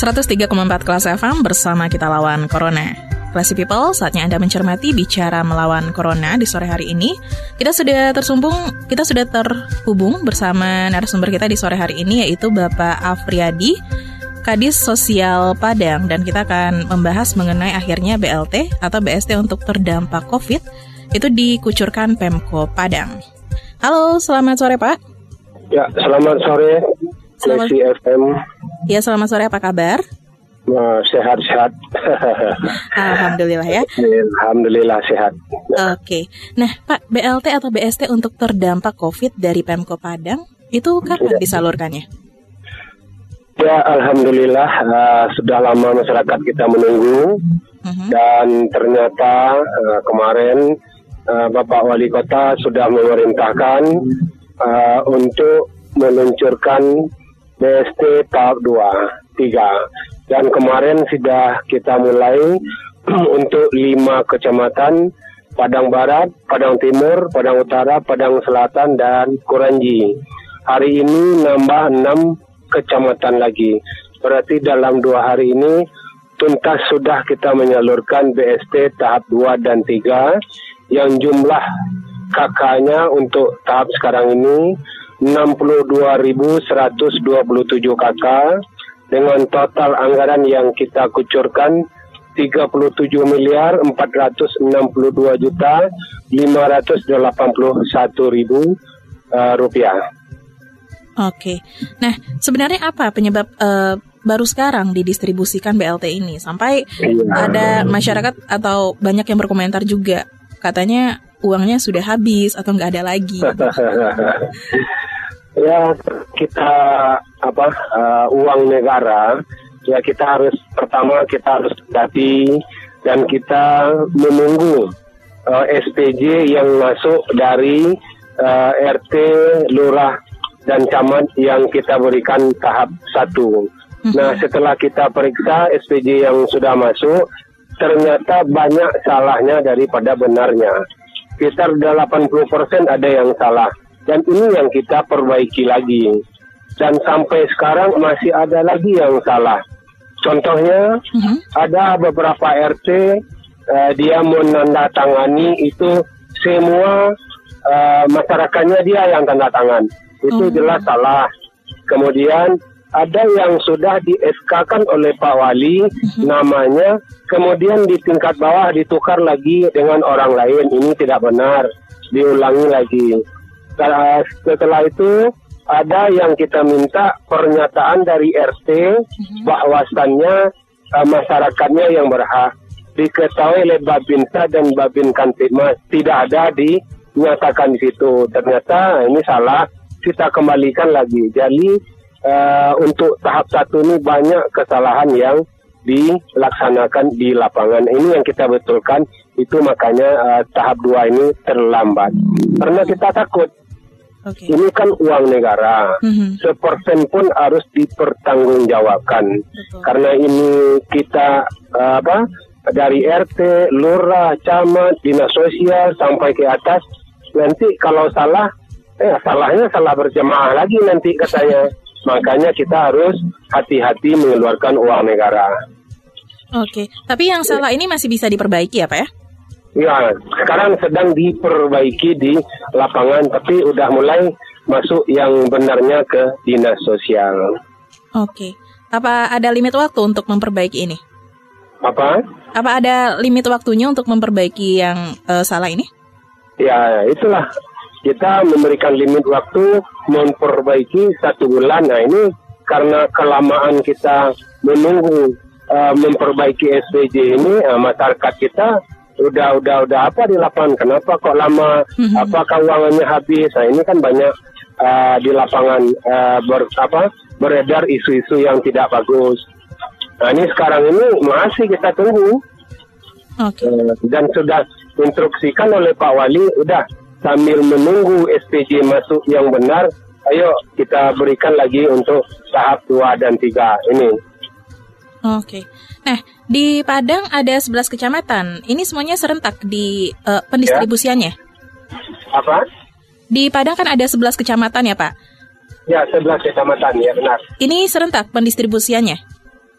103,4 kelas FM bersama kita lawan Corona. Classy People, saatnya Anda mencermati bicara melawan Corona di sore hari ini. Kita sudah tersumbung, kita sudah terhubung bersama narasumber kita di sore hari ini yaitu Bapak Afriadi, Kadis Sosial Padang dan kita akan membahas mengenai akhirnya BLT atau BST untuk terdampak COVID itu dikucurkan Pemko Padang. Halo, selamat sore Pak. Ya, selamat sore. Selamat- FM. Ya, selamat sore apa kabar? Sehat-sehat. Alhamdulillah ya. Alhamdulillah sehat. Oke. Nah, Pak, BLT atau BST untuk terdampak COVID dari Pemko Padang itu kapan disalurkannya? Ya, alhamdulillah eh, sudah lama masyarakat kita menunggu Mhm. dan ternyata eh, kemarin eh, Bapak Wali Kota sudah memerintahkan eh, untuk meluncurkan BST tahap 2, 3. Dan kemarin sudah kita mulai untuk lima kecamatan Padang Barat, Padang Timur, Padang Utara, Padang Selatan, dan Kuranji. Hari ini nambah enam kecamatan lagi. Berarti dalam dua hari ini tuntas sudah kita menyalurkan BST tahap 2 dan 3 yang jumlah kakaknya untuk tahap sekarang ini 62.127 kakak dengan total anggaran yang kita kucurkan 37 miliar 462 juta 581 ribu eh, rupiah. Oke. Nah, sebenarnya apa penyebab eh, baru sekarang didistribusikan BLT ini sampai Iya. ada masyarakat atau banyak yang berkomentar juga katanya uangnya sudah habis atau nggak ada lagi. ya kita apa eh, uang negara ya kita harus pertama kita harus hati dan kita menunggu eh, SPJ yang masuk dari eh, RT lurah dan camat yang kita berikan tahap satu. Nah setelah kita periksa SPJ yang sudah masuk ternyata banyak salahnya daripada benarnya. Sekitar 80% ada yang salah dan ini yang kita perbaiki lagi. Dan sampai sekarang masih ada lagi yang salah. Contohnya Mhm. ada beberapa RT eh, dia menandatangani itu semua eh, masyarakatnya dia yang tanda tangan. Itu Oh. jelas salah. Kemudian ada yang sudah di SK-kan oleh Pak Wali namanya, kemudian di tingkat bawah ditukar lagi dengan orang lain. Ini tidak benar, diulangi lagi. Setelah- Setelah itu ada yang kita minta pernyataan dari RT bahwasannya eh, masyarakatnya yang berhak diketahui oleh Babinsa dan Babin tidak ada dinyatakan di situ. Ternyata ini salah, kita kembalikan lagi. Jadi eh, untuk tahap satu ini banyak kesalahan yang dilaksanakan di lapangan. Ini yang kita betulkan. Itu makanya eh, tahap dua ini terlambat. Karena kita takut Oke. ini kan uang negara. Mhm. Sepersen pun harus dipertanggungjawabkan. Betul. Karena ini kita eh, apa dari RT, lurah, camat, dinas sosial sampai ke atas. Nanti kalau salah, eh salahnya salah berjemaah lagi nanti katanya. Makanya kita harus hati-hati mengeluarkan uang negara. Oke. Tapi yang salah ini masih bisa diperbaiki ya, Pak ya? Ya, sekarang sedang diperbaiki di lapangan, tapi udah mulai masuk yang benarnya ke dinas sosial. Oke. Apa ada limit waktu untuk memperbaiki ini? Apa? Apa ada limit waktunya untuk memperbaiki yang eh, salah ini? Ya, itulah kita memberikan limit waktu memperbaiki satu bulan. Nah ini karena kelamaan kita menunggu uh, memperbaiki SPJ ini, uh, masyarakat kita udah udah udah. Apa di lapangan? Kenapa kok lama? Mhm. apakah uangnya habis? Nah ini kan banyak uh, di lapangan uh, ber, apa beredar isu-isu yang tidak bagus. Nah ini sekarang ini masih kita tunggu. Oke. Eh, dan sudah instruksikan oleh Pak Wali udah sambil menunggu SPJ masuk yang benar ayo kita berikan lagi untuk tahap 2 dan 3 ini Oke. Nah, di Padang ada 11 kecamatan. Ini semuanya serentak di eh, pendistribusiannya. apa Di Padang kan ada 11 kecamatan ya, Pak. ya 11 kecamatan ya benar Ini serentak pendistribusiannya.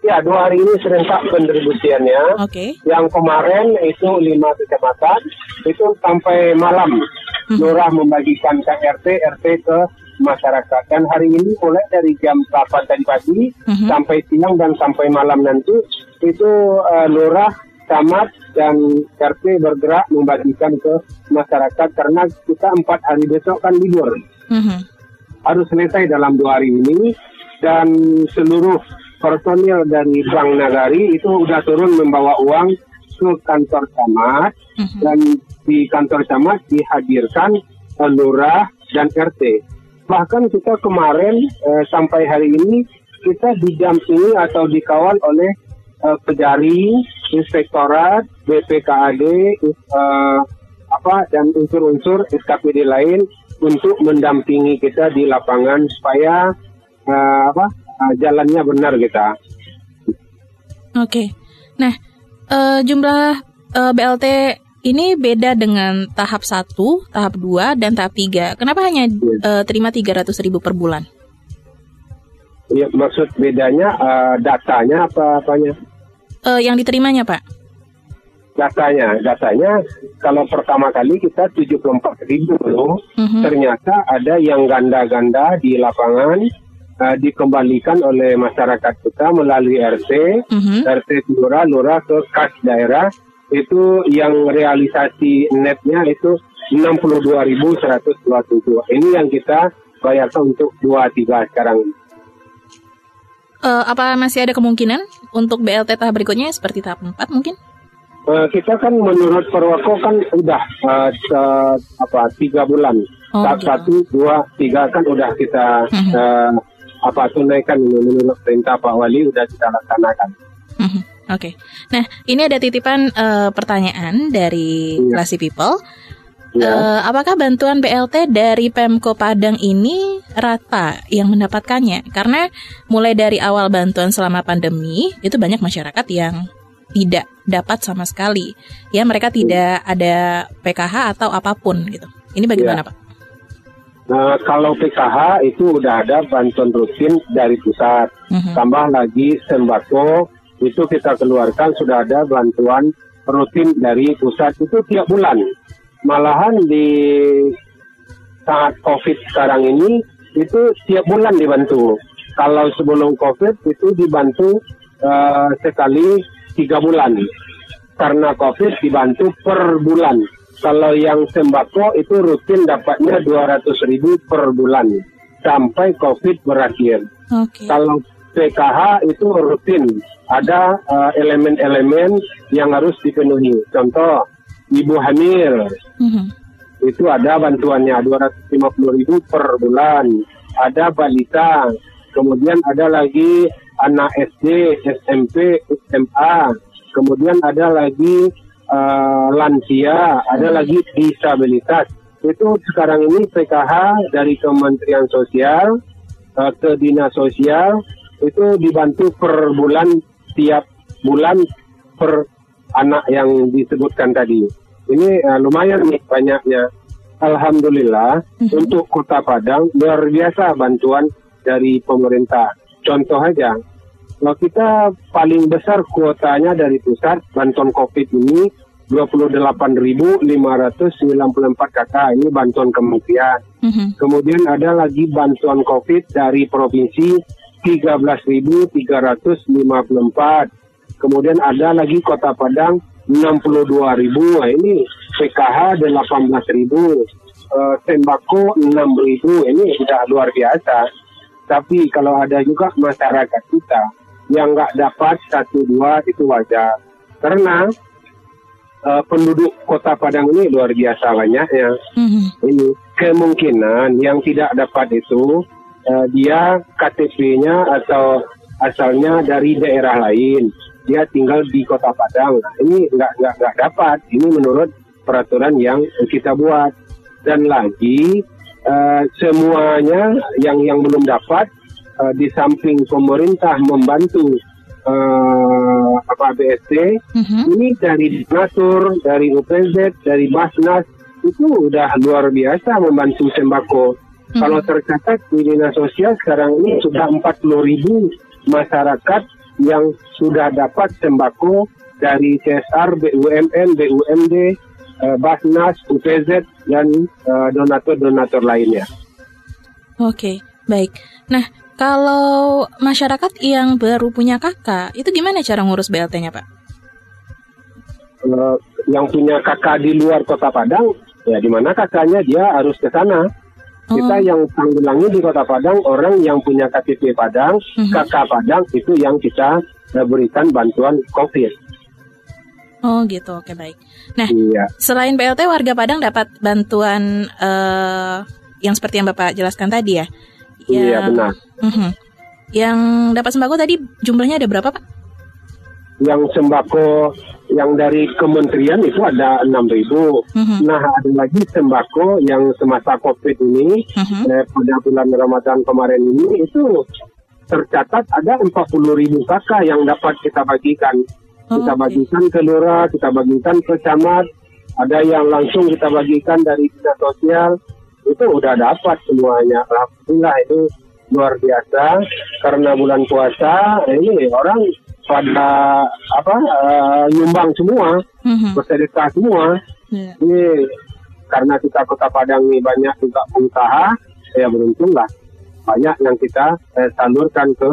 ya dua hari ini serentak pendistribusiannya Oke. yang kemarin itu lima kecamatan itu sampai malam lurah membagikan ke RT RT ke masyarakat dan hari ini mulai dari jam 8 tadi pagi Mhm. sampai siang dan sampai malam nanti itu eh, lurah camat dan RT bergerak membagikan ke masyarakat karena kita empat hari besok kan libur Mhm. harus selesai dalam dua hari ini dan seluruh personil dari Bank Nagari itu sudah turun membawa uang ke kantor camat Mhm. dan di kantor camat dihadirkan eh, lurah dan RT. Bahkan kita kemarin eh, sampai hari ini kita didampingi atau dikawal oleh eh, Kejari, Inspektorat, BPKAD, eh, apa dan unsur-unsur SKPD lain untuk mendampingi kita di lapangan supaya eh, apa jalannya benar kita. Oke. Nah, eh, jumlah eh, BLT ini beda dengan tahap 1, tahap 2, dan tahap 3. Kenapa hanya eh, terima 300 ribu per bulan? Ya, maksud bedanya eh, datanya apa apanya? Eh, yang diterimanya, Pak? Datanya, datanya kalau pertama kali kita 74 ribu loh, Mhm. ternyata ada yang ganda-ganda di lapangan eh, dikembalikan oleh masyarakat kita melalui RT, Mhm. RT lurah, lurah ke kas daerah itu yang realisasi netnya itu 62.127. Ini yang kita bayarkan untuk 23 sekarang. Eh, apa masih ada kemungkinan untuk BLT tahap berikutnya seperti tahap 4 mungkin? Eh, kita kan menurut Perwako kan udah se- apa tiga bulan Oh, tahap gitu. satu dua tiga kan udah kita Mhm. eh, apa tunaikan menurut perintah Pak Wali udah kita laksanakan. Oke. Nah, ini ada titipan eh, pertanyaan dari Iya. Classy People. Ya. Eh, apakah bantuan BLT dari Pemko Padang ini rata yang mendapatkannya? Karena mulai dari awal bantuan selama pandemi itu banyak masyarakat yang tidak dapat sama sekali. Ya, mereka tidak ada PKH atau apa pun gitu. Ini bagaimana, Iya. Pak? Nah, kalau PKH itu udah ada bantuan rutin dari pusat. Mhm. Tambah lagi sembako itu kita keluarkan sudah ada bantuan rutin dari pusat itu tiap bulan. Malahan di saat COVID sekarang ini itu tiap bulan dibantu. Kalau sebelum COVID itu dibantu eh, sekali tiga bulan. Karena COVID dibantu per bulan. Kalau yang sembako itu rutin dapatnya 200 ribu per bulan sampai COVID berakhir. Oke. Kalau PKH itu rutin, ada eh, elemen-elemen yang harus dipenuhi. Contoh, ibu hamil Mhm. itu ada bantuannya 250 ribu per bulan. Ada balita, kemudian ada lagi anak SD, SMP, SMA, kemudian ada lagi eh, lansia, ada lagi disabilitas. Itu sekarang ini PKH dari Kementerian Sosial eh, ke Dinas Sosial itu dibantu per bulan tiap bulan per anak yang disebutkan tadi. Ini eh, lumayan nih banyaknya. Alhamdulillah untuk Kota Padang luar biasa bantuan dari pemerintah. Contoh aja, kalau kita paling besar kuotanya dari pusat bantuan COVID ini 28.594 kakak ini bantuan kementerian. Mhm. Kemudian ada lagi bantuan COVID dari provinsi 13.354. Kemudian ada lagi Kota Padang 62.000. Nah, ini PKH 18.000. Eh, sembako 6.000. Ini sudah luar biasa. Tapi kalau ada juga masyarakat kita yang nggak dapat satu dua itu wajar. Karena uh, penduduk kota Padang ini luar biasa banyaknya. Mhm. Ini kemungkinan yang tidak dapat itu uh, dia KTP-nya atau asalnya dari daerah lain. Dia tinggal di kota Padang. Ini nggak nggak nggak dapat. Ini menurut peraturan yang kita buat. Dan lagi uh, semuanya yang yang belum dapat uh, di samping pemerintah membantu uh, apa BST Mhm. ini dari Natur, dari UPZ, dari Basnas itu udah luar biasa membantu sembako. Mhm. Kalau tercatat di dinas sosial sekarang ini sudah 40 ribu masyarakat yang sudah dapat sembako dari CSR, BUMN, BUMD, eh, Basnas, UPZ dan eh, donatur-donatur lainnya. Oke, baik. Nah, kalau masyarakat yang baru punya kakak, itu gimana cara ngurus BLT-nya, Pak? Eh, yang punya kakak di luar kota Padang, ya di mana kakaknya dia harus ke sana. Kita Oh. yang tanggulangi di Kota Padang orang yang punya KTP Padang, Mhm. kakak Padang itu yang kita eh, berikan bantuan COVID. Oh, gitu. Oke, baik. Nah, Iya, selain BLT, warga Padang dapat bantuan eh, yang seperti yang Bapak jelaskan tadi ya? iya benar. Mhm. Yang dapat sembako tadi jumlahnya ada berapa, Pak? Yang sembako yang dari kementerian itu ada 6.000. Mhm. Nah, ada lagi sembako yang semasa COVID ini Mhm. eh, pada bulan Ramadan kemarin ini itu tercatat ada 40 ribu kakak yang dapat kita bagikan. Oh, kita bagikan ke lurah, kita bagikan ke camat, ada yang langsung kita bagikan dari dinas sosial, itu udah dapat semuanya. Alhamdulillah itu luar biasa karena bulan puasa ini orang pada apa eh, nyumbang semua, Mhm. bersedekah semua. Ya. Ini karena kita kota Padang ini banyak juga pengusaha, ya beruntung lah banyak yang kita eh, salurkan ke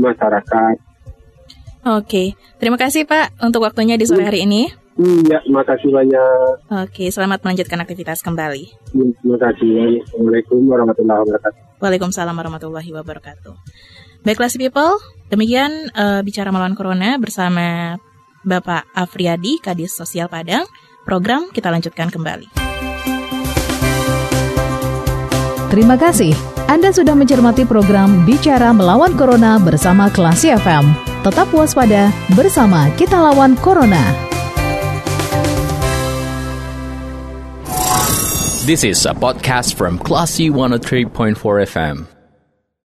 masyarakat. Oke, terima kasih Pak untuk waktunya di sore hari ini. Iya, terima kasih banyak. Oke, selamat melanjutkan aktivitas kembali. Terima kasih. Assalamualaikum warahmatullahi wabarakatuh. Waalaikumsalam warahmatullahi wabarakatuh. Baiklah si people, demikian eh, bicara melawan corona bersama Bapak Afriadi, Kadis Sosial Padang. Program kita lanjutkan kembali. Terima kasih. Anda sudah mencermati program Bicara Melawan Corona bersama Klasi FM. Tetap waspada bersama kita lawan Corona. This is a podcast from Classy 103.4 FM.